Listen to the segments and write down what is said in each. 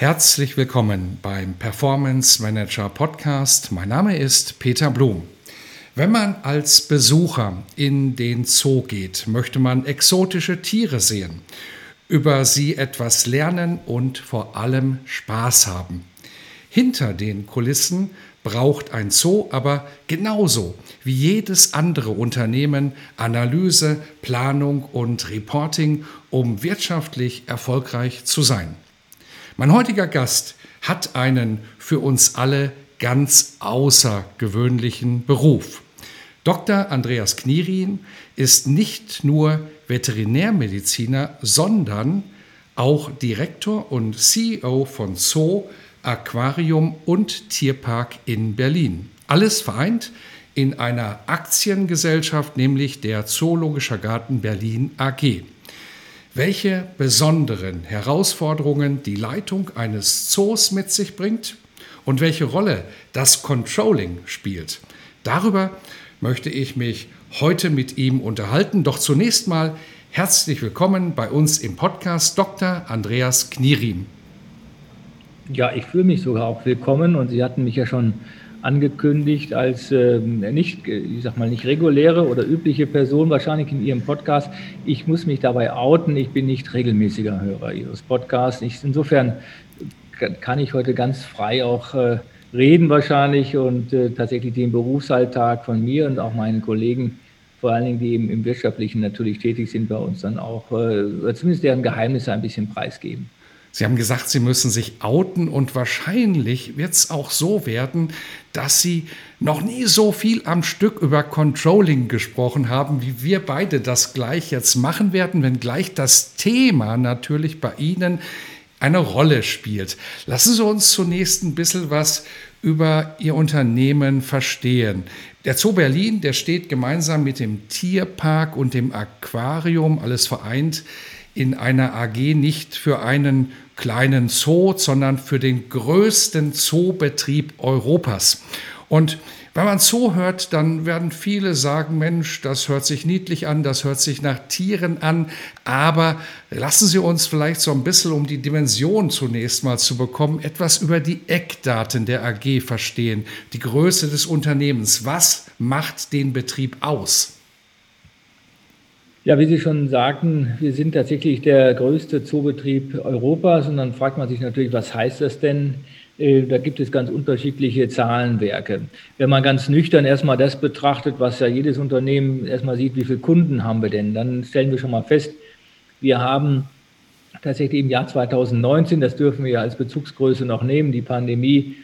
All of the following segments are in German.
Herzlich willkommen beim Performance Manager Podcast. Mein Name ist Peter Blum. Wenn man als Besucher in den Zoo geht, möchte man exotische Tiere sehen, über sie etwas lernen und vor allem Spaß haben. Hinter den Kulissen braucht ein Zoo aber genauso wie jedes andere Unternehmen Analyse, Planung und Reporting, um wirtschaftlich erfolgreich zu sein. Mein heutiger Gast hat einen für uns alle ganz außergewöhnlichen Beruf. Dr. Andreas Knierin ist nicht nur Veterinärmediziner, sondern auch Direktor und CEO von Zoo, Aquarium und Tierpark in Berlin. Alles vereint in einer Aktiengesellschaft, nämlich der Zoologischer Garten Berlin AG welche besonderen Herausforderungen die Leitung eines Zoos mit sich bringt und welche Rolle das Controlling spielt. Darüber möchte ich mich heute mit ihm unterhalten. Doch zunächst mal herzlich willkommen bei uns im Podcast Dr. Andreas Knierim. Ja, ich fühle mich sogar auch willkommen und Sie hatten mich ja schon angekündigt als äh, nicht, ich sag mal, nicht reguläre oder übliche Person wahrscheinlich in Ihrem Podcast. Ich muss mich dabei outen, ich bin nicht regelmäßiger Hörer Ihres Podcasts. Ich, insofern kann ich heute ganz frei auch äh, reden wahrscheinlich und äh, tatsächlich den Berufsalltag von mir und auch meinen Kollegen, vor allen Dingen die eben im Wirtschaftlichen natürlich tätig sind, bei uns dann auch, äh, zumindest deren Geheimnisse ein bisschen preisgeben. Sie haben gesagt, Sie müssen sich outen und wahrscheinlich wird es auch so werden, dass Sie noch nie so viel am Stück über Controlling gesprochen haben, wie wir beide das gleich jetzt machen werden, wenn gleich das Thema natürlich bei Ihnen eine Rolle spielt. Lassen Sie uns zunächst ein bisschen was über Ihr Unternehmen verstehen. Der Zoo Berlin, der steht gemeinsam mit dem Tierpark und dem Aquarium, alles vereint, in einer AG nicht für einen kleinen Zoo, sondern für den größten Zoobetrieb Europas. Und wenn man Zoo hört, dann werden viele sagen, Mensch, das hört sich niedlich an, das hört sich nach Tieren an, aber lassen Sie uns vielleicht so ein bisschen, um die Dimension zunächst mal zu bekommen, etwas über die Eckdaten der AG verstehen, die Größe des Unternehmens. Was macht den Betrieb aus? Ja, wie Sie schon sagten, wir sind tatsächlich der größte Zoobetrieb Europas. Und dann fragt man sich natürlich, was heißt das denn? Äh, da gibt es ganz unterschiedliche Zahlenwerke. Wenn man ganz nüchtern erstmal das betrachtet, was ja jedes Unternehmen erstmal sieht, wie viele Kunden haben wir denn, dann stellen wir schon mal fest, wir haben tatsächlich im Jahr 2019, das dürfen wir ja als Bezugsgröße noch nehmen, die Pandemie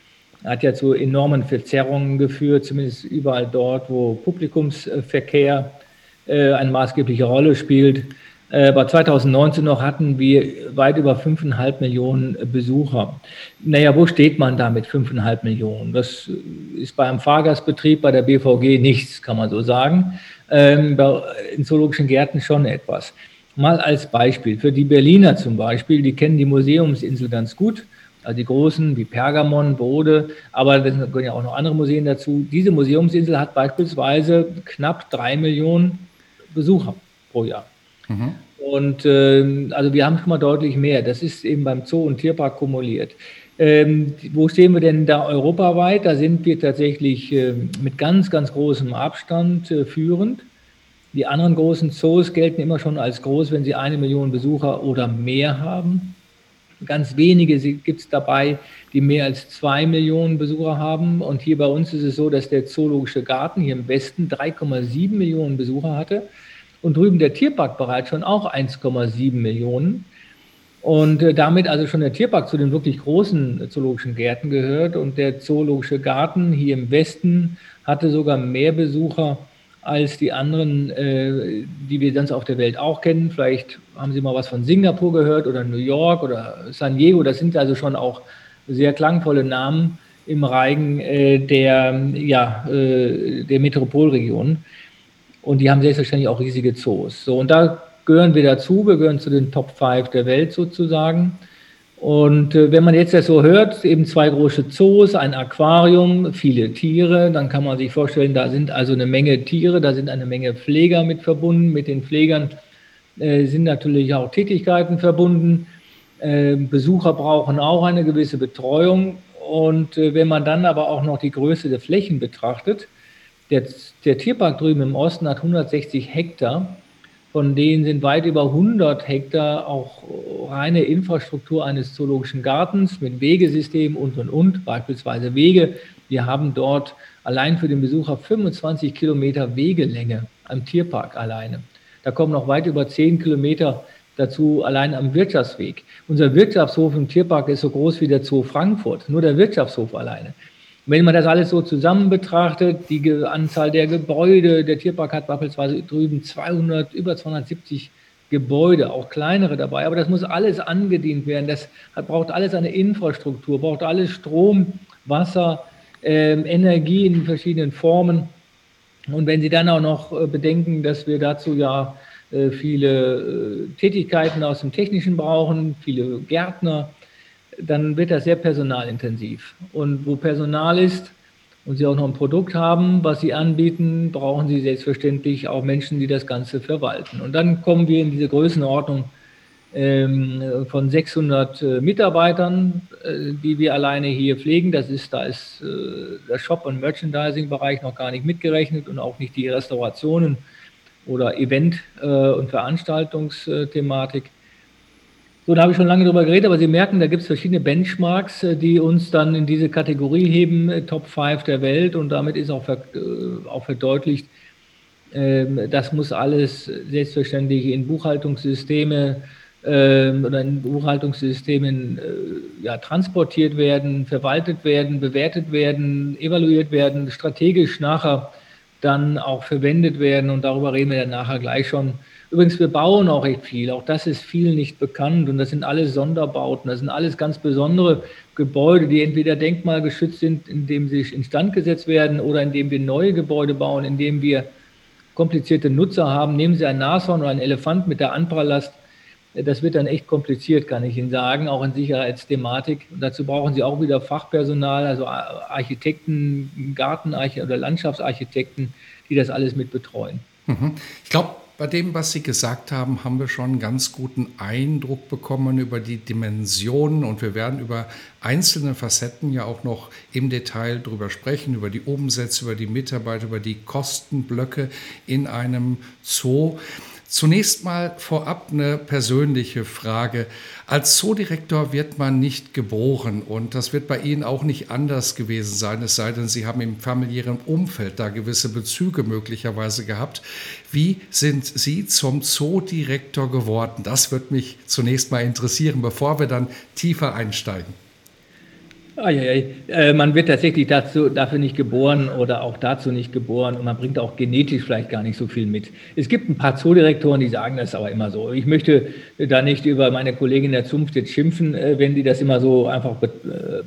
hat ja zu enormen Verzerrungen geführt, zumindest überall dort, wo Publikumsverkehr äh, eine maßgebliche Rolle spielt. Äh, bei 2019 noch hatten wir weit über 5,5 Millionen Besucher. Naja, wo steht man da mit 5,5 Millionen? Das ist bei einem Fahrgastbetrieb bei der BVG nichts, kann man so sagen. Ähm, in zoologischen Gärten schon etwas. Mal als Beispiel. Für die Berliner zum Beispiel, die kennen die Museumsinsel ganz gut. Also die großen wie Pergamon, Bode, aber da gehören ja auch noch andere Museen dazu. Diese Museumsinsel hat beispielsweise knapp drei Millionen Besucher pro Jahr. Mhm. Und äh, also wir haben schon mal deutlich mehr. Das ist eben beim Zoo und Tierpark kumuliert. Ähm, wo stehen wir denn da europaweit? Da sind wir tatsächlich äh, mit ganz, ganz großem Abstand äh, führend. Die anderen großen Zoos gelten immer schon als groß, wenn sie eine Million Besucher oder mehr haben. Ganz wenige gibt es dabei, die mehr als zwei Millionen Besucher haben. Und hier bei uns ist es so, dass der Zoologische Garten hier im Westen 3,7 Millionen Besucher hatte und drüben der Tierpark bereits schon auch 1,7 Millionen. Und äh, damit also schon der Tierpark zu den wirklich großen zoologischen Gärten gehört. Und der Zoologische Garten hier im Westen hatte sogar mehr Besucher als die anderen, äh, die wir sonst auf der Welt auch kennen. Vielleicht haben Sie mal was von Singapur gehört oder New York oder San Diego. Das sind also schon auch sehr klangvolle Namen im Reigen äh, der, ja, äh, der Metropolregion. Und die haben selbstverständlich auch riesige Zoos. So, und da gehören wir dazu. Wir gehören zu den Top 5 der Welt sozusagen. Und äh, wenn man jetzt das so hört, eben zwei große Zoos, ein Aquarium, viele Tiere, dann kann man sich vorstellen, da sind also eine Menge Tiere, da sind eine Menge Pfleger mit verbunden. Mit den Pflegern äh, sind natürlich auch Tätigkeiten verbunden. Äh, Besucher brauchen auch eine gewisse Betreuung. Und äh, wenn man dann aber auch noch die Größe der Flächen betrachtet, der, der Tierpark drüben im Osten hat 160 Hektar von denen sind weit über 100 Hektar auch reine Infrastruktur eines zoologischen Gartens mit Wegesystem und, und, und, beispielsweise Wege. Wir haben dort allein für den Besucher 25 Kilometer Wegelänge am Tierpark alleine. Da kommen noch weit über 10 Kilometer dazu allein am Wirtschaftsweg. Unser Wirtschaftshof im Tierpark ist so groß wie der Zoo Frankfurt, nur der Wirtschaftshof alleine. Wenn man das alles so zusammen betrachtet, die Anzahl der Gebäude, der Tierpark hat beispielsweise drüben 200, über 270 Gebäude, auch kleinere dabei, aber das muss alles angedient werden. Das hat, braucht alles eine Infrastruktur, braucht alles Strom, Wasser, äh, Energie in verschiedenen Formen. Und wenn Sie dann auch noch äh, bedenken, dass wir dazu ja äh, viele äh, Tätigkeiten aus dem Technischen brauchen, viele Gärtner, dann wird das sehr personalintensiv. Und wo Personal ist und Sie auch noch ein Produkt haben, was Sie anbieten, brauchen Sie selbstverständlich auch Menschen, die das Ganze verwalten. Und dann kommen wir in diese Größenordnung ähm, von 600 äh, Mitarbeitern, äh, die wir alleine hier pflegen. Das ist, da ist äh, der Shop- und Merchandising-Bereich noch gar nicht mitgerechnet und auch nicht die Restaurationen oder Event- und Veranstaltungsthematik. So, da habe ich schon lange drüber geredet, aber Sie merken, da gibt es verschiedene Benchmarks, äh, die uns dann in diese Kategorie heben, äh, Top 5 der Welt. Und damit ist auch, ver, äh, auch verdeutlicht, ähm, das muss alles selbstverständlich in Buchhaltungssysteme ähm, oder in Buchhaltungssystemen ja, transportiert werden, verwaltet werden, bewertet werden, evaluiert werden, strategisch nachher dann auch verwendet werden. Und darüber reden wir dann nachher gleich schon Übrigens, wir bauen auch echt viel. Auch das ist viel nicht bekannt. Und das sind alles Sonderbauten. Das sind alles ganz besondere Gebäude, die entweder denkmalgeschützt sind, indem sie instand gesetzt werden oder indem wir neue Gebäude bauen, indem wir komplizierte Nutzer haben. Nehmen Sie ein Nashorn oder einen Elefant mit der Anpralllast. Das wird dann echt kompliziert, kann ich Ihnen sagen, auch in Sicherheitsthematik. Und dazu brauchen Sie auch wieder Fachpersonal, also Architekten, Gartenarchitekten oder Landschaftsarchitekten, die das alles mit betreuen. Mhm. Ich glaube, bei dem, was Sie gesagt haben, haben wir schon einen ganz guten Eindruck bekommen über die Dimensionen und wir werden über einzelne Facetten ja auch noch im Detail drüber sprechen, über die Umsätze, über die Mitarbeiter, über die Kostenblöcke in einem Zoo. Zunächst mal vorab eine persönliche Frage. Als Zoodirektor wird man nicht geboren und das wird bei Ihnen auch nicht anders gewesen sein, es sei denn, Sie haben im familiären Umfeld da gewisse Bezüge möglicherweise gehabt. Wie sind Sie zum Zoodirektor geworden? Das wird mich zunächst mal interessieren, bevor wir dann tiefer einsteigen. Äh, man wird tatsächlich dazu, dafür nicht geboren oder auch dazu nicht geboren und man bringt auch genetisch vielleicht gar nicht so viel mit. Es gibt ein paar Zoodirektoren, die sagen das aber immer so. Ich möchte da nicht über meine Kollegin der Zunft jetzt schimpfen, äh, wenn die das immer so einfach äh,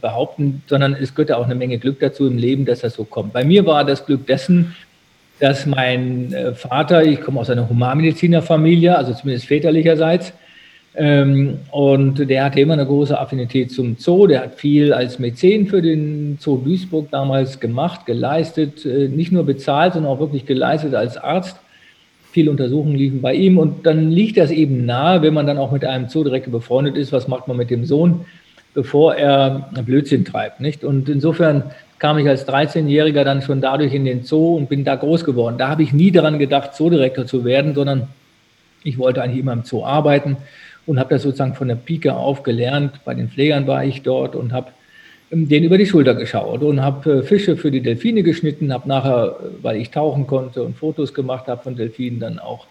behaupten, sondern es gehört auch eine Menge Glück dazu im Leben, dass das so kommt. Bei mir war das Glück dessen, dass mein Vater, ich komme aus einer Humanmedizinerfamilie, also zumindest väterlicherseits, ähm, und der hatte immer eine große Affinität zum Zoo. Der hat viel als Mäzen für den Zoo Duisburg damals gemacht, geleistet, äh, nicht nur bezahlt, sondern auch wirklich geleistet als Arzt. Viele Untersuchungen liefen bei ihm und dann liegt das eben nahe, wenn man dann auch mit einem Zoodirektor befreundet ist, was macht man mit dem Sohn, bevor er Blödsinn treibt, nicht? Und insofern kam ich als 13-Jähriger dann schon dadurch in den Zoo und bin da groß geworden. Da habe ich nie daran gedacht, Zoodirektor zu werden, sondern ich wollte eigentlich immer im Zoo arbeiten und habe das sozusagen von der Pike auf gelernt. Bei den Pflegern war ich dort und habe ähm, denen über die Schulter geschaut und habe äh, Fische für die Delfine geschnitten, habe nachher, äh, weil ich tauchen konnte und Fotos gemacht habe von Delfinen, dann auch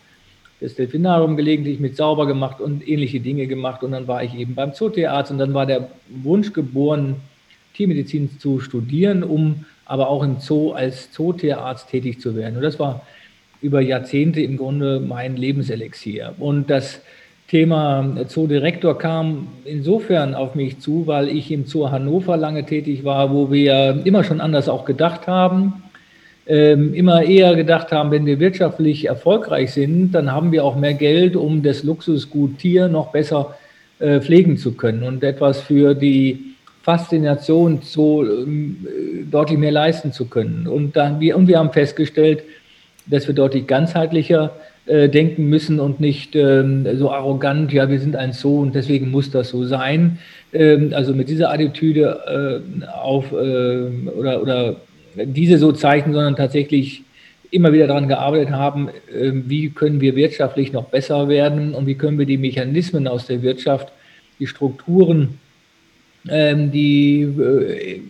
das Delfinarium gelegentlich mit sauber gemacht und ähnliche Dinge gemacht. Und dann war ich eben beim Zootierarzt und dann war der Wunsch geboren, Tiermedizin zu studieren, um aber auch im Zoo als Zootierarzt tätig zu werden. Und das war über Jahrzehnte im Grunde mein Lebenselixier. Und das Thema Zoodirektor kam insofern auf mich zu, weil ich im Zoo Hannover lange tätig war, wo wir immer schon anders auch gedacht haben. Ähm, immer eher gedacht haben, wenn wir wirtschaftlich erfolgreich sind, dann haben wir auch mehr Geld, um das Luxusgut Tier noch besser äh, pflegen zu können und etwas für die Faszination so ähm, deutlich mehr leisten zu können. Und, dann, wir, und wir haben festgestellt, dass wir deutlich ganzheitlicher äh, denken müssen und nicht ähm, so arrogant, ja, wir sind ein Zoo und deswegen muss das so sein. Ähm, also mit dieser Attitüde äh, auf äh, oder, oder diese so zeichnen, sondern tatsächlich immer wieder daran gearbeitet haben, äh, wie können wir wirtschaftlich noch besser werden und wie können wir die Mechanismen aus der Wirtschaft, die Strukturen, ähm, die äh,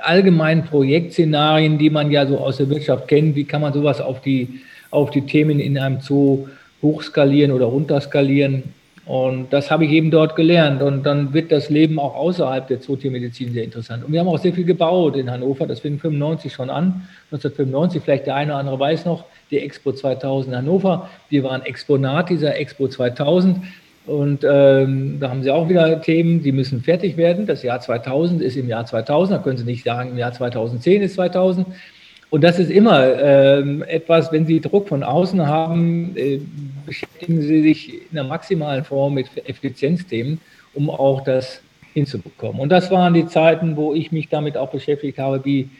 allgemeinen Projektszenarien, die man ja so aus der Wirtschaft kennt, wie kann man sowas auf die, auf die Themen in einem Zoo hochskalieren oder runterskalieren. Und das habe ich eben dort gelernt. Und dann wird das Leben auch außerhalb der Zootiermedizin sehr interessant. Und wir haben auch sehr viel gebaut in Hannover. Das fing 95 schon an. 1995, vielleicht der eine oder andere weiß noch, die Expo 2000 in Hannover. Wir waren Exponat dieser Expo 2000. Und ähm, da haben Sie auch wieder Themen, die müssen fertig werden. Das Jahr 2000 ist im Jahr 2000, da können Sie nicht sagen, im Jahr 2010 ist 2000. Und das ist immer ähm, etwas, wenn Sie Druck von außen haben, äh, beschäftigen Sie sich in der maximalen Form mit Effizienzthemen, um auch das hinzubekommen. Und das waren die Zeiten, wo ich mich damit auch beschäftigt habe, wie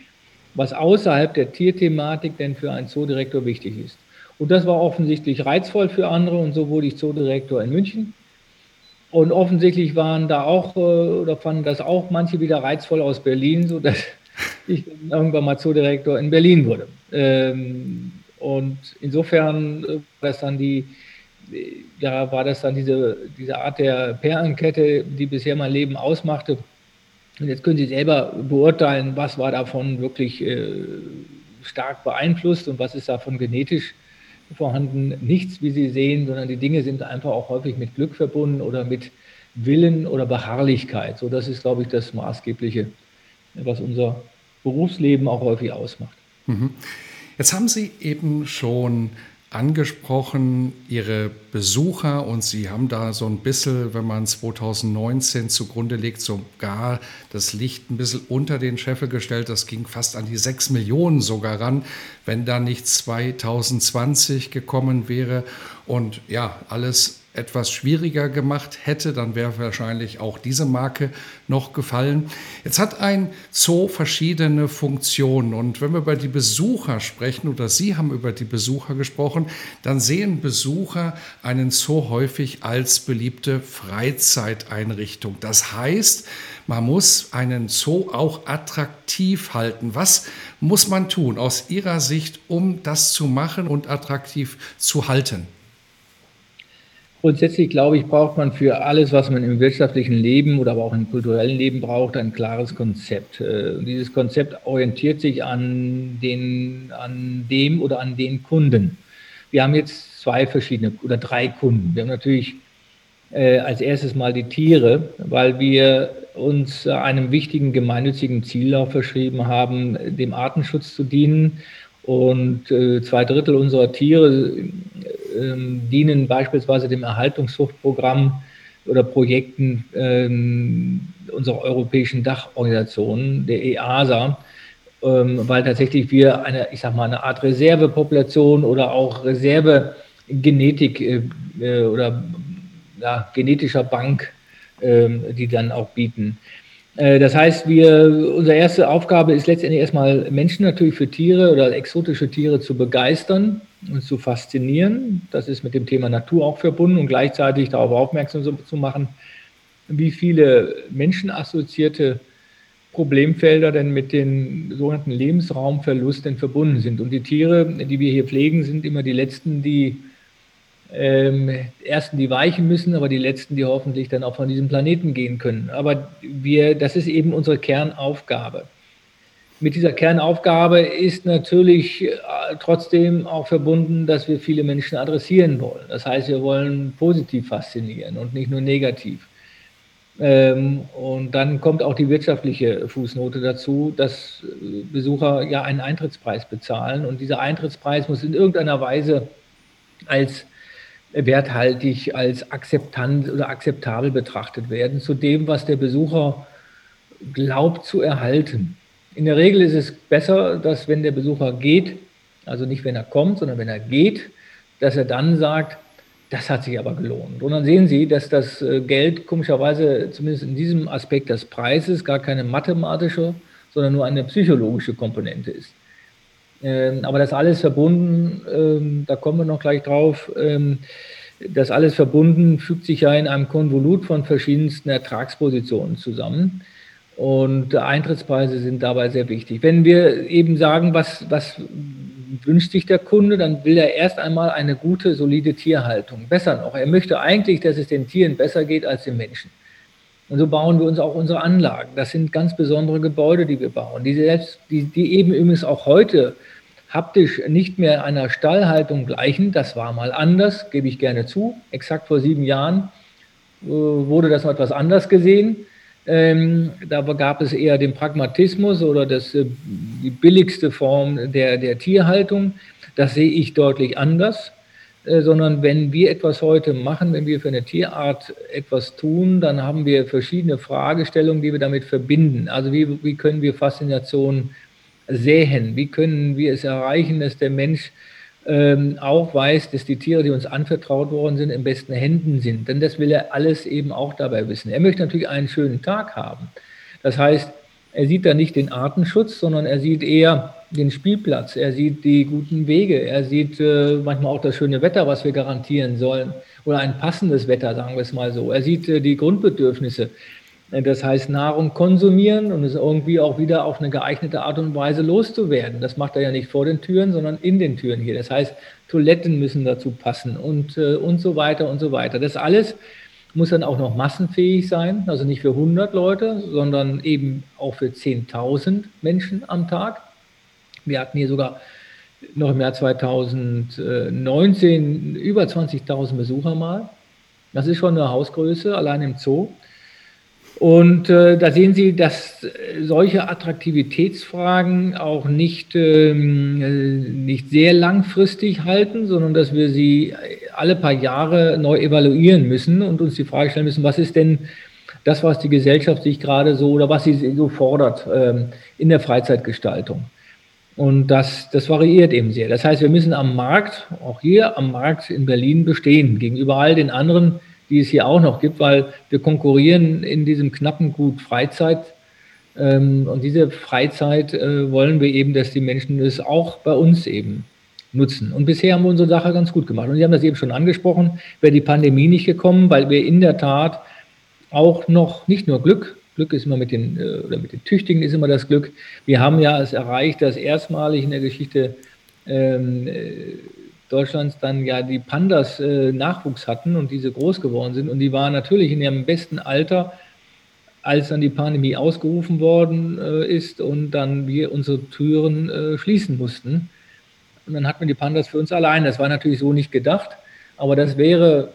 was außerhalb der Tierthematik denn für einen Zoodirektor wichtig ist. Und das war offensichtlich reizvoll für andere und so wurde ich Zoodirektor in München. Und offensichtlich waren da auch, äh, oder fanden das auch manche wieder reizvoll aus Berlin, sodass ich irgendwann mal Zoodirektor in Berlin wurde. Ähm, und insofern war das dann die, ja, war das dann diese, diese Art der Perlenkette, die bisher mein Leben ausmachte. Und jetzt können Sie selber beurteilen, was war davon wirklich äh, stark beeinflusst und was ist davon genetisch vorhanden. Nichts, wie Sie sehen, sondern die Dinge sind einfach auch häufig mit Glück verbunden oder mit Willen oder Beharrlichkeit. So, das ist, glaube ich, das Maßgebliche, was unser Berufsleben auch häufig ausmacht. Mhm. Jetzt haben Sie eben schon angesprochen, Ihre Besucher und Sie haben da so ein bisschen, wenn man 2019 zugrunde legt, sogar das Licht ein bisschen unter den Scheffel gestellt. Das ging fast an die 6 Millionen sogar ran, wenn da nicht 2020 gekommen wäre. Und ja, alles etwas schwieriger gemacht hätte, dann wäre wahrscheinlich auch diese Marke noch gefallen. Jetzt hat ein Zoo verschiedene Funktionen und wenn wir über die Besucher sprechen oder Sie haben über die Besucher gesprochen, dann sehen Besucher einen Zoo häufig als beliebte Freizeiteinrichtung. Das heißt, man muss einen Zoo auch attraktiv halten. Was muss man tun aus Ihrer Sicht, um das zu machen und attraktiv zu halten? Grundsätzlich glaube ich, braucht man für alles, was man im wirtschaftlichen Leben oder aber auch im kulturellen Leben braucht, ein klares Konzept. Äh, und dieses Konzept orientiert sich an, den, an dem oder an den Kunden. Wir haben jetzt zwei verschiedene oder drei Kunden. Wir haben natürlich äh, als erstes mal die Tiere, weil wir uns einem wichtigen gemeinnützigen Ziel auch verschrieben haben, dem Artenschutz zu dienen. Und äh, zwei Drittel unserer Tiere ähm, dienen beispielsweise dem Erhaltungszuchtprogramm oder Projekten ähm, unserer europäischen Dachorganisation, der EASA, ähm, weil tatsächlich wir eine, ich sag mal, eine Art Reservepopulation oder auch Reservegenetik äh, äh, oder ja, genetischer Bank, ähm, die dann auch bieten. Äh, das heißt, wir, unsere erste Aufgabe ist letztendlich erstmal Menschen natürlich für Tiere oder exotische Tiere zu begeistern und zu faszinieren. Das ist mit dem Thema Natur auch verbunden und gleichzeitig darauf aufmerksam zu machen, wie viele menschenassoziierte Problemfelder denn mit den sogenannten Lebensraumverlusten verbunden sind. Und die Tiere, die wir hier pflegen, sind immer die letzten, die ähm, ersten, die weichen müssen, aber die letzten, die hoffentlich dann auch von diesem Planeten gehen können. Aber wir, das ist eben unsere Kernaufgabe. Mit dieser Kernaufgabe ist natürlich äh, trotzdem auch verbunden, dass wir viele Menschen adressieren wollen. Das heißt, wir wollen positiv faszinieren und nicht nur negativ. Ähm, und dann kommt auch die wirtschaftliche Fußnote dazu, dass Besucher ja einen Eintrittspreis bezahlen. Und dieser Eintrittspreis muss in irgendeiner Weise als werthaltig, als akzeptant oder akzeptabel betrachtet werden zu dem, was der Besucher glaubt zu erhalten. In der Regel ist es besser, dass wenn der Besucher geht, also nicht wenn er kommt, sondern wenn er geht, dass er dann sagt, das hat sich aber gelohnt. Und dann sehen Sie, dass das äh, Geld komischerweise, zumindest in diesem Aspekt des Preises, gar keine mathematische, sondern nur eine psychologische Komponente ist. Ähm, aber das alles verbunden, ähm, da kommen wir noch gleich drauf, ähm, das alles verbunden fügt sich ja in einem Konvolut von verschiedensten Ertragspositionen zusammen. Und Eintrittspreise sind dabei sehr wichtig. Wenn wir eben sagen, was, was wünscht sich der Kunde, dann will er erst einmal eine gute, solide Tierhaltung. Besser noch, er möchte eigentlich, dass es den Tieren besser geht als den Menschen. Und so bauen wir uns auch unsere Anlagen. Das sind ganz besondere Gebäude, die wir bauen, die, selbst, die, die eben übrigens auch heute haptisch nicht mehr einer Stallhaltung gleichen. Das war mal anders, gebe ich gerne zu. Exakt vor sieben Jahren äh, wurde das noch etwas anders gesehen. Ähm, da gab es eher den Pragmatismus oder das, äh, die billigste Form der, der Tierhaltung. Das sehe ich deutlich anders. Äh, sondern wenn wir etwas heute machen, wenn wir für eine Tierart etwas tun, dann haben wir verschiedene Fragestellungen, die wir damit verbinden. Also wie, wie können wir Faszination säen? Wie können wir es erreichen, dass der Mensch ähm, auch weiß, dass die Tiere, die uns anvertraut worden sind, in besten Händen sind? Denn das will er alles eben auch dabei wissen. Er möchte natürlich einen schönen Tag haben. Das heißt, er sieht da nicht den Artenschutz, sondern er sieht eher den Spielplatz, er sieht die guten Wege, er sieht äh, manchmal auch das schöne Wetter, was wir garantieren sollen, oder ein passendes Wetter, sagen wir es mal so. Er sieht äh, die Grundbedürfnisse. Das heißt, Nahrung konsumieren und es irgendwie auch wieder auf eine geeignete Art und Weise loszuwerden. Das macht er ja nicht vor den Türen, sondern in den Türen hier. Das heißt, Toiletten müssen dazu passen und, äh, und so weiter und so weiter. Das alles muss dann auch noch massenfähig sein, also nicht für 100 Leute, sondern eben auch für 10.000 Menschen am Tag. Wir hatten hier sogar noch im Jahr 2019 über 20.000 Besucher mal. Das ist schon eine Hausgröße, allein im Zoo. Und äh, da sehen Sie, dass solche Attraktivitätsfragen auch nicht, ähm, äh, nicht sehr langfristig halten, sondern dass wir sie alle paar Jahre neu evaluieren müssen und uns die Frage stellen müssen, was ist denn das, was die Gesellschaft sich gerade so oder was sie so fordert ähm, in der Freizeitgestaltung. Und das, das variiert eben sehr. Das heißt, wir müssen am Markt, auch hier am Markt in Berlin bestehen, gegenüber all den anderen die es hier auch noch gibt, weil wir konkurrieren in diesem knappen Gut Freizeit. Ähm, und diese Freizeit äh, wollen wir eben, dass die Menschen es auch bei uns eben nutzen. Und bisher haben wir unsere Sache ganz gut gemacht. Und Sie haben das eben schon angesprochen, wäre die Pandemie nicht gekommen, weil wir in der Tat auch noch nicht nur Glück, Glück ist immer mit den, äh, oder mit den Tüchtigen ist immer das Glück. Wir haben ja es erreicht, dass erstmalig in der Geschichte ähm, äh, Deutschlands dann ja die Pandas äh, Nachwuchs hatten und diese groß geworden sind. Und die waren natürlich in ihrem besten Alter, als dann die Pandemie ausgerufen worden äh, ist und dann wir unsere Türen äh, schließen mussten. Und dann hatten wir die Pandas für uns allein. Das war natürlich so nicht gedacht. Aber das wäre,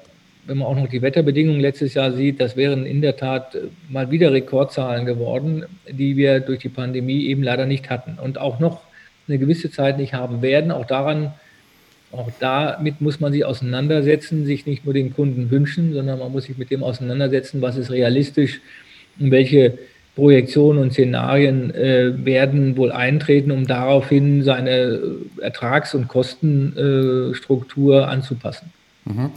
wenn man auch noch die Wetterbedingungen letztes Jahr sieht, das wären in der Tat äh, mal wieder Rekordzahlen geworden, die wir durch die Pandemie eben leider nicht hatten und auch noch eine gewisse Zeit nicht haben werden. Auch daran auch damit muss man sich auseinandersetzen, sich nicht nur den Kunden wünschen, sondern man muss sich mit dem auseinandersetzen, was ist realistisch und welche Projektionen und Szenarien äh, werden wohl eintreten, um daraufhin seine Ertrags- und Kostenstruktur anzupassen. Mhm.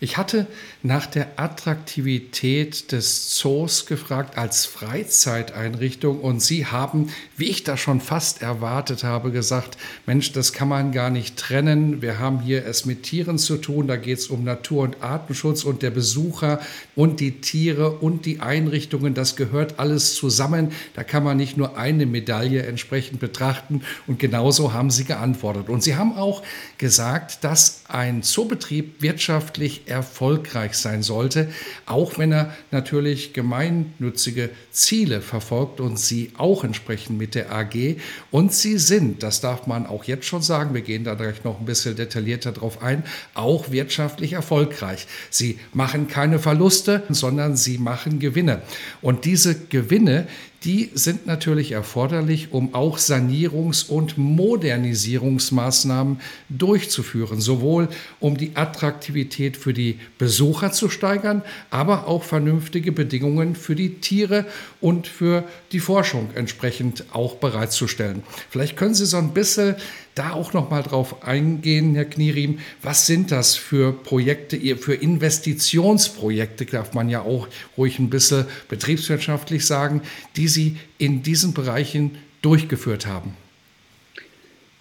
Ich hatte nach der Attraktivität des Zoos gefragt als Freizeiteinrichtung und Sie haben, wie ich das schon fast erwartet habe, gesagt, Mensch, das kann man gar nicht trennen. Wir haben hier es mit Tieren zu tun, da geht es um Natur- und Artenschutz und der Besucher und die Tiere und die Einrichtungen, das gehört alles zusammen. Da kann man nicht nur eine Medaille entsprechend betrachten und genauso haben Sie geantwortet. Und Sie haben auch gesagt, dass ein Zoobetrieb wirtschaftlich erfolgreich sein sollte, auch wenn er natürlich gemeinnützige Ziele verfolgt und sie auch entsprechend mit der AG. Und sie sind, das darf man auch jetzt schon sagen, wir gehen da gleich noch ein bisschen detaillierter drauf ein, auch wirtschaftlich erfolgreich. Sie machen keine Verluste, sondern sie machen Gewinne. Und diese Gewinne, die sind natürlich erforderlich, um auch Sanierungs- und Modernisierungsmaßnahmen durchzuführen, sowohl um die Attraktivität für die Besucher zu steigern, aber auch vernünftige Bedingungen für die Tiere und für die Forschung entsprechend auch bereitzustellen. Vielleicht können Sie so ein bisschen da auch noch mal drauf eingehen, Herr Knierim. Was sind das für Projekte, für Investitionsprojekte, darf man ja auch ruhig ein bisschen betriebswirtschaftlich sagen, die Sie in diesen Bereichen durchgeführt haben?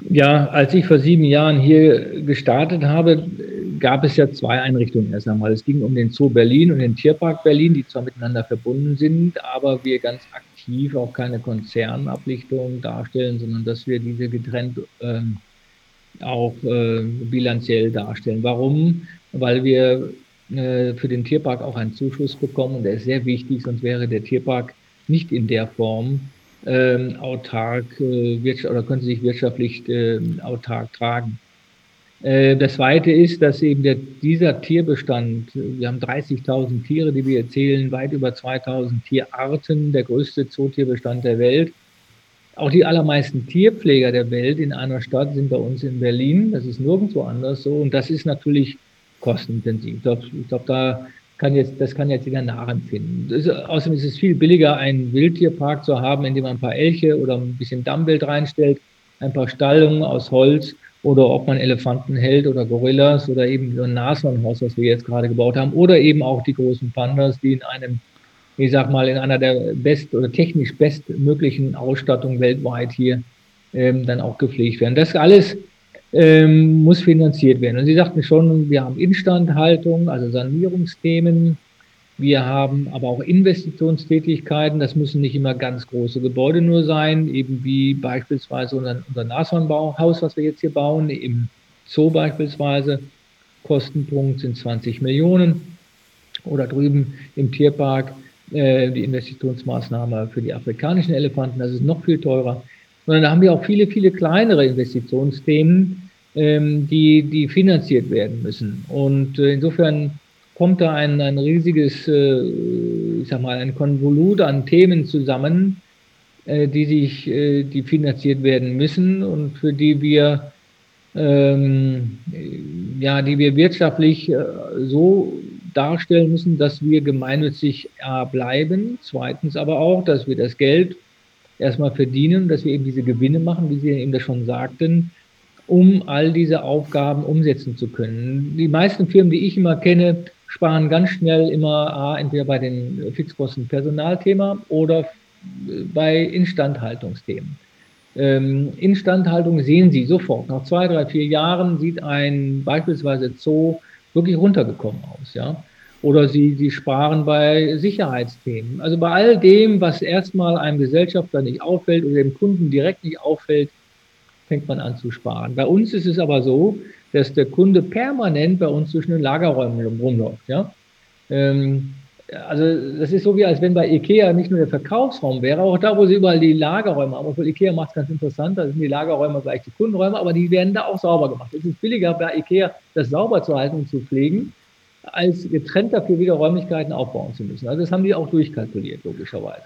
Ja, als ich vor sieben Jahren hier gestartet habe, gab es ja zwei Einrichtungen erst einmal. Es ging um den Zoo Berlin und den Tierpark Berlin, die zwar miteinander verbunden sind, aber wir ganz aktiv auch keine Konzernablichtung darstellen, sondern dass wir diese getrennt ähm, auch äh, bilanziell darstellen. Warum? Weil wir äh, für den Tierpark auch einen Zuschuss bekommen und der ist sehr wichtig, sonst wäre der Tierpark nicht in der Form ähm, autark äh, oder könnte sich wirtschaftlich äh, autark tragen. Äh, das Zweite ist, dass eben der, dieser Tierbestand, wir haben 30.000 Tiere, die wir erzählen, weit über 2.000 Tierarten, der größte Zootierbestand der Welt. Auch die allermeisten Tierpfleger der Welt in einer Stadt sind bei uns in Berlin. Das ist nirgendwo anders so. Und das ist natürlich kostenintensiv. Ich glaube, glaub, da kann jetzt, das kann jetzt jeder nachempfinden. Ist, außerdem ist es viel billiger, einen Wildtierpark zu haben, in dem man ein paar Elche oder ein bisschen Dammwild reinstellt, ein paar Stallungen aus Holz oder ob man Elefanten hält oder Gorillas oder eben so ein Nashornhaus, was wir jetzt gerade gebaut haben, oder eben auch die großen Pandas, die in einem, ich sag mal, in einer der best oder technisch bestmöglichen Ausstattungen weltweit hier ähm, dann auch gepflegt werden. Das alles ähm, muss finanziert werden. Und Sie sagten schon, wir haben Instandhaltung, also Sanierungsthemen, wir haben aber auch Investitionstätigkeiten. Das müssen nicht immer ganz große Gebäude nur sein, eben wie beispielsweise unser, unser Nashornbauhaus, was wir jetzt hier bauen, im Zoo beispielsweise. Kostenpunkt sind 20 Millionen. Oder drüben im Tierpark äh, die Investitionsmaßnahme für die afrikanischen Elefanten, das ist noch viel teurer. Sondern da haben wir auch viele, viele kleinere Investitionsthemen, ähm, die, die finanziert werden müssen. Und äh, insofern kommt da ein, ein riesiges, äh, ich sag mal, ein Konvolut an Themen zusammen, äh, die sich, äh, die finanziert werden müssen und für die wir, ähm, ja, die wir wirtschaftlich äh, so darstellen müssen, dass wir gemeinnützig A, bleiben, zweitens aber auch, dass wir das Geld erstmal verdienen, dass wir eben diese Gewinne machen, wie Sie eben das schon sagten, um all diese Aufgaben umsetzen zu können. Die meisten Firmen, die ich immer kenne, sparen ganz schnell immer A, entweder bei den Fixkosten Personalthema oder bei Instandhaltungsthemen. Ähm, Instandhaltung sehen Sie sofort. Nach zwei, drei, vier Jahren sieht ein beispielsweise Zoo wirklich runtergekommen aus. Ja? Oder Sie, Sie sparen bei Sicherheitsthemen. Also bei all dem, was erstmal einem Gesellschafter nicht auffällt oder dem Kunden direkt nicht auffällt, fängt man an zu sparen. Bei uns ist es aber so, dass der Kunde permanent bei uns zwischen den Lagerräumen rumläuft. Ja? Ähm, also das ist so wie als wenn bei Ikea nicht nur der Verkaufsraum wäre, auch da, wo sie überall die Lagerräume haben. Obwohl Ikea macht es ganz interessant, da sind die Lagerräume gleich die Kundenräume, aber die werden da auch sauber gemacht. Es ist billiger bei Ikea, das sauber zu halten und zu pflegen, als getrennt dafür wieder Räumlichkeiten aufbauen zu müssen. Also das haben die auch durchkalkuliert, logischerweise.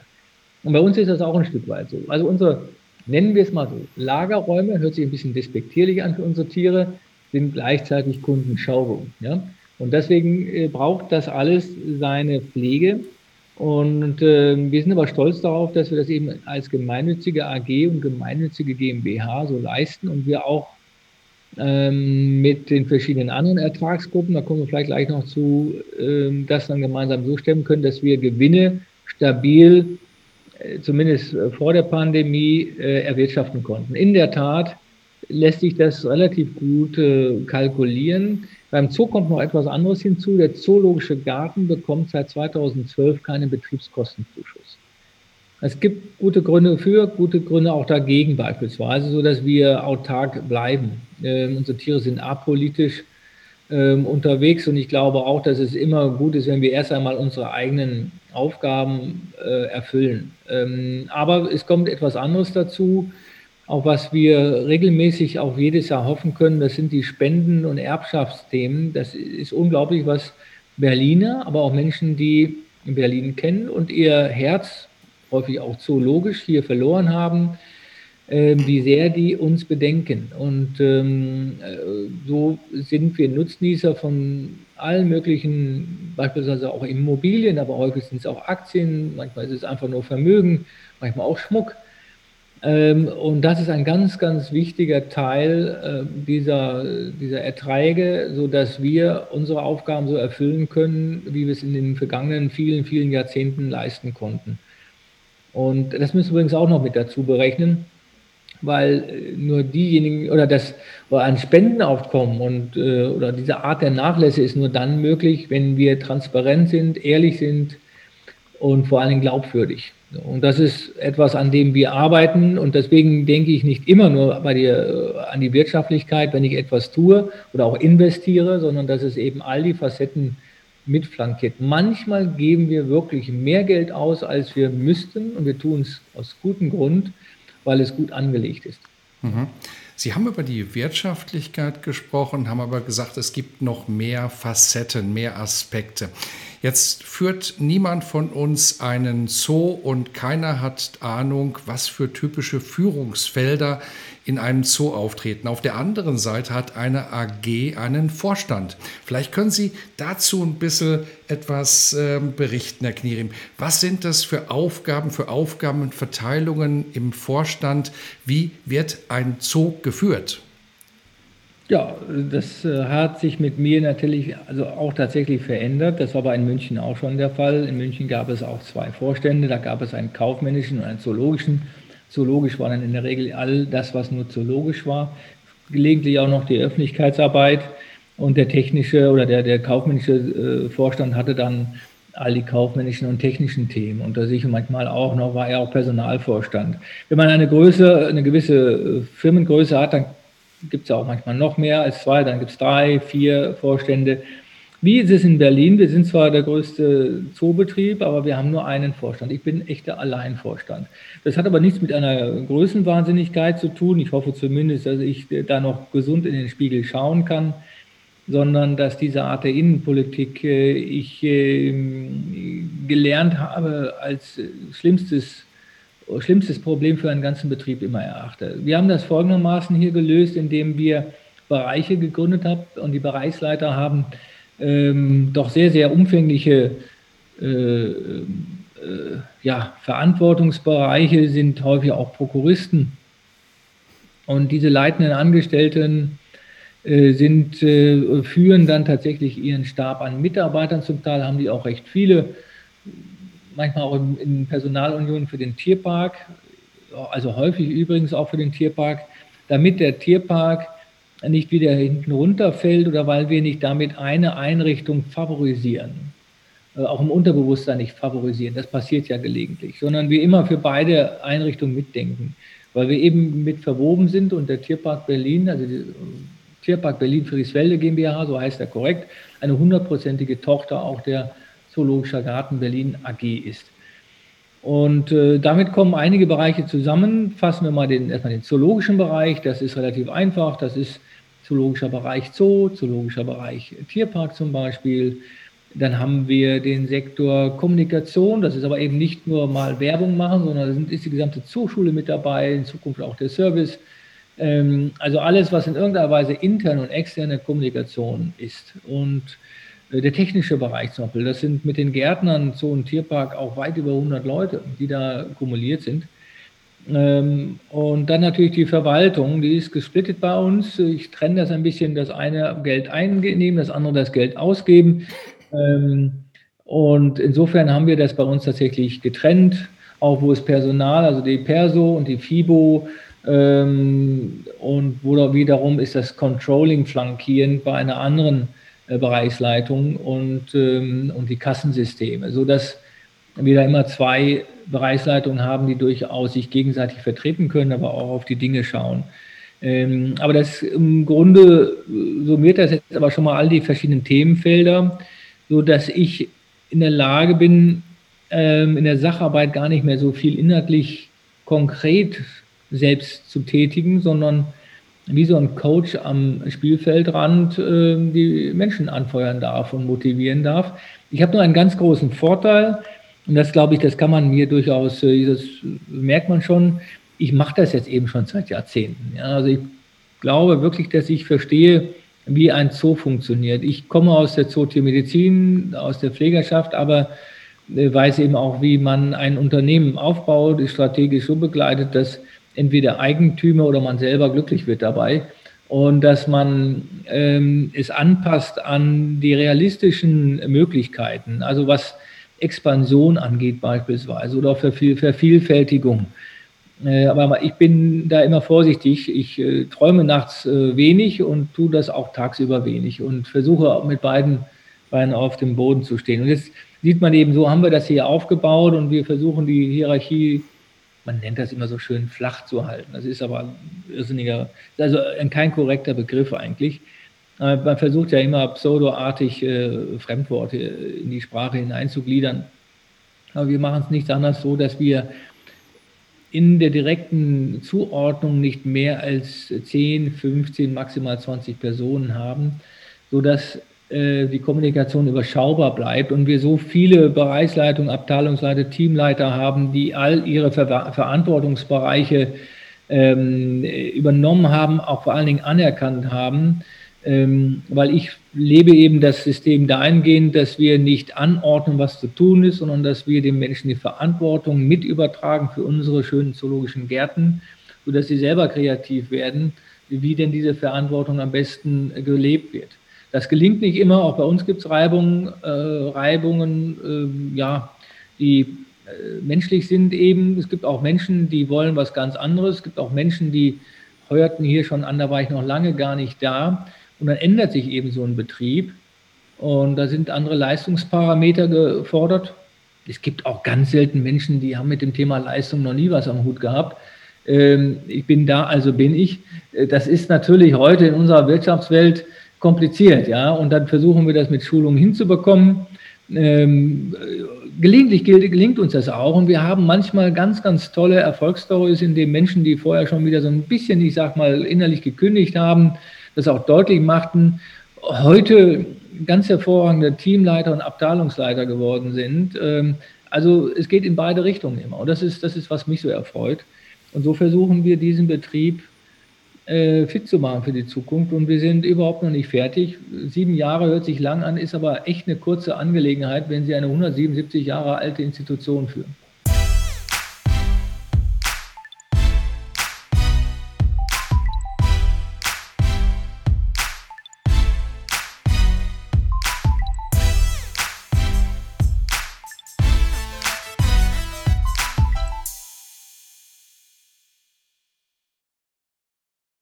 Und bei uns ist das auch ein Stück weit so. Also unsere, nennen wir es mal so, Lagerräume, hört sich ein bisschen despektierlich an für unsere Tiere, sind gleichzeitig Kundenschauung. Ja? Und deswegen äh, braucht das alles seine Pflege. Und äh, wir sind aber stolz darauf, dass wir das eben als gemeinnützige AG und gemeinnützige GmbH so leisten und wir auch ähm, mit den verschiedenen anderen Ertragsgruppen, da kommen wir vielleicht gleich noch zu, ähm, das dann gemeinsam so stemmen können, dass wir Gewinne stabil, äh, zumindest äh, vor der Pandemie, äh, erwirtschaften konnten. In der Tat lässt sich das relativ gut äh, kalkulieren. Beim Zoo kommt noch etwas anderes hinzu. Der Zoologische Garten bekommt seit 2012 keinen Betriebskostenzuschuss. Es gibt gute Gründe für, gute Gründe auch dagegen beispielsweise, so dass wir autark bleiben. Äh, unsere Tiere sind apolitisch. ähm, unterwegs und ich glaube auch, dass es immer gut ist, wenn wir erst einmal unsere eigenen Aufgaben äh, erfüllen. Ähm, aber es kommt etwas anderes dazu, auch was wir regelmäßig auch jedes Jahr hoffen können, das sind die Spenden- und Erbschaftsthemen. Das ist unglaublich, was Berliner, aber auch Menschen, die in Berlin kennen und ihr Herz häufig auch zoologisch hier verloren haben, äh, wie sehr die uns bedenken. Und ähm, äh, so sind wir Nutznießer von allen möglichen, beispielsweise auch Immobilien, aber häufig sind es auch Aktien, manchmal ist es einfach nur Vermögen, manchmal auch Schmuck. Ähm, und das ist ein ganz, ganz wichtiger Teil äh, dieser, dieser Erträge, sodass wir unsere Aufgaben so erfüllen können, wie wir es in den vergangenen vielen, vielen Jahrzehnten leisten konnten. Und das müssen wir übrigens auch noch mit dazu berechnen, weil äh, nur diejenigen oder das oder ein Spendenaufkommen und äh, oder diese Art der Nachlässe ist nur dann möglich, wenn wir transparent sind, ehrlich sind und vor allen Dingen glaubwürdig. Und das ist etwas, an dem wir arbeiten. Und deswegen denke ich nicht immer nur dir äh, an die Wirtschaftlichkeit, wenn ich etwas tue oder auch investiere, sondern dass es eben all die Facetten mitflankiert. Manchmal geben wir wirklich mehr Geld aus, als wir müssten. Und wir tun es aus gutem Grund, weil es gut angelegt ist. Mhm. Sie haben über die Wirtschaftlichkeit gesprochen, haben aber gesagt, es gibt noch mehr Facetten, mehr Aspekte. Jetzt führt niemand von uns einen Zoo und keiner hat Ahnung, was für typische Führungsfelder in einem Zoo auftreten. Auf der anderen Seite hat eine AG einen Vorstand. Vielleicht können Sie dazu ein bisschen etwas äh, berichten, Herr Knierim. Was sind das für Aufgaben, für Aufgabenverteilungen im Vorstand? Wie wird ein Zoo geführt? Ja, das äh, hat sich mit mir natürlich also auch tatsächlich verändert. Das war aber in München auch schon der Fall. In München gab es auch zwei Vorstände. Da gab es einen kaufmännischen und einen zoologischen. Zoologisch war dann in der Regel all das, was nur zoologisch war. Gelegentlich auch noch die Öffentlichkeitsarbeit. Und der technische oder der, der kaufmännische äh, Vorstand hatte dann all die kaufmännischen und technischen Themen unter sich und manchmal auch noch war er auch Personalvorstand. Wenn man eine Größe, eine gewisse äh, Firmengröße hat, dann gibt es ja auch manchmal noch mehr als zwei, dann gibt es drei, vier Vorstände. Wie ist es in Berlin? Wir sind zwar der größte Zoobetrieb, aber wir haben nur einen Vorstand. Ich bin echter Alleinvorstand. Das hat aber nichts mit einer Größenwahnsinnigkeit zu tun. Ich hoffe zumindest, dass ich da noch gesund in den Spiegel schauen kann, sondern dass diese Art der Innenpolitik äh, ich ähm, gelernt habe als schlimmstes schlimmstes Problem für einen ganzen Betrieb immer erachte. Wir haben das folgendermaßen hier gelöst, indem wir Bereiche gegründet haben und die Bereichsleiter haben ähm, doch sehr, sehr umfängliche äh, äh, ja, Verantwortungsbereiche, sind häufig auch Prokuristen. Und diese leitenden Angestellten äh, sind, äh, führen dann tatsächlich ihren Stab an Mitarbeitern. Zum Teil haben die auch recht viele manchmal auch in, in Personalunion für den Tierpark, also häufig übrigens auch für den Tierpark, damit der Tierpark nicht wieder hinten runterfällt oder weil wir nicht damit eine Einrichtung favorisieren, äh, auch im Unterbewusstsein nicht favorisieren, das passiert ja gelegentlich, sondern wir immer für beide Einrichtungen mitdenken, weil wir eben mit verwoben sind und der Tierpark Berlin, also die Tierpark Berlin Frieswelde GmbH, so heißt er korrekt, eine hundertprozentige Tochter auch der Zoologischer Garten Berlin AG ist. Und äh, damit kommen einige Bereiche zusammen. Fassen wir mal den, erstmal den zoologischen Bereich. Das ist relativ einfach. Das ist zoologischer Bereich Zoo, zoologischer Bereich Tierpark zum Beispiel. Dann haben wir den Sektor Kommunikation. Das ist aber eben nicht nur mal Werbung machen, sondern da ist die gesamte Zooschule mit dabei, in Zukunft auch der Service. Ähm, also alles, was in irgendeiner Weise interne und externe Kommunikation ist. Und der technische Bereich zum Beispiel, das sind mit den Gärtnern Zoo und Tierpark auch weit über 100 Leute, die da kumuliert sind. Ähm, und dann natürlich die Verwaltung, die ist gesplittet bei uns. Ich trenne das ein bisschen, das eine Geld einnehmen, das andere das Geld ausgeben. Ähm, und insofern haben wir das bei uns tatsächlich getrennt, auch wo es Personal, also die Perso und die FIBO, ähm, und wo wiederum ist das Controlling flankierend bei einer anderen äh, Bereichsleitung und, ähm, und die Kassensysteme, sodass wir da immer zwei Bereichsleitungen haben, die durchaus sich gegenseitig vertreten können, aber auch auf die Dinge schauen. Ähm, aber das im Grunde summiert das jetzt aber schon mal all die verschiedenen Themenfelder, so dass ich in der Lage bin, ähm, in der Sacharbeit gar nicht mehr so viel inhaltlich konkret selbst zu tätigen, sondern wie so ein Coach am Spielfeldrand äh, die Menschen anfeuern darf und motivieren darf. Ich habe nur einen ganz großen Vorteil, und das glaube ich, das kann man mir durchaus, äh, das merkt man schon, ich mache das jetzt eben schon seit Jahrzehnten. Ja, also ich glaube wirklich, dass ich verstehe, wie ein Zoo funktioniert. Ich komme aus der Zootiermedizin, aus der Pflegerschaft, aber äh, weiß eben auch, wie man ein Unternehmen aufbaut, ist strategisch so begleitet, dass entweder Eigentümer oder man selber glücklich wird dabei und dass man ähm, es anpasst an die realistischen Möglichkeiten, also was Expansion angeht beispielsweise oder Vervielfältigung. Äh, aber ich bin da immer vorsichtig. Ich äh, träume nachts äh, wenig und tue das auch tagsüber wenig und versuche mit beiden Beinen auf dem Boden zu stehen. Und jetzt sieht man eben, so haben wir das hier aufgebaut und wir versuchen die Hierarchie, man nennt das immer so schön, flach zu halten. Das ist aber irrsinniger, also kein korrekter Begriff eigentlich. Man versucht ja immer pseudoartig Fremdworte in die Sprache hineinzugliedern. Aber wir machen es nicht anders so, dass wir in der direkten Zuordnung nicht mehr als 10, 15, maximal 20 Personen haben, sodass äh, die Kommunikation überschaubar bleibt und wir so viele Bereichsleitungen, Abteilungsleiter, Teamleiter haben, die all ihre Ver Verantwortungsbereiche ähm, übernommen haben, auch vor allen Dingen anerkannt haben, ähm, weil ich lebe eben das System dahingehend, dass wir nicht anordnen, was zu tun ist, sondern dass wir den Menschen die Verantwortung mit übertragen für unsere schönen zoologischen Gärten, sodass sie selber kreativ werden, wie denn diese Verantwortung am besten gelebt wird. Das gelingt nicht immer, auch bei uns gibt es Reibungen, äh, Reibungen äh, ja, die äh, menschlich sind eben. Es gibt auch Menschen, die wollen was ganz anderes. Es gibt auch Menschen, die heuerten hier schon an, da war ich noch lange gar nicht da. Und dann ändert sich eben so ein Betrieb und da sind andere Leistungsparameter gefordert. Es gibt auch ganz selten Menschen, die haben mit dem Thema Leistung noch nie was am Hut gehabt. Ähm, ich bin da, also bin ich. Äh, das ist natürlich heute in unserer Wirtschaftswelt kompliziert, ja. Und dann versuchen wir das mit Schulungen hinzubekommen. Ähm, gelegentlich gelingt uns das auch und wir haben manchmal ganz, ganz tolle Erfolgsstories, in denen Menschen, die vorher schon wieder so ein bisschen, ich sag mal, innerlich gekündigt haben, das auch deutlich machten, heute ganz hervorragende Teamleiter und Abteilungsleiter geworden sind. Ähm, also es geht in beide Richtungen immer. Und das ist, das ist, was mich so erfreut. Und so versuchen wir diesen Betrieb äh, fit zu machen für die Zukunft. Und wir sind überhaupt noch nicht fertig. Sieben Jahre hört sich lang an, ist aber echt eine kurze Angelegenheit, wenn Sie eine 177 Jahre alte Institution führen.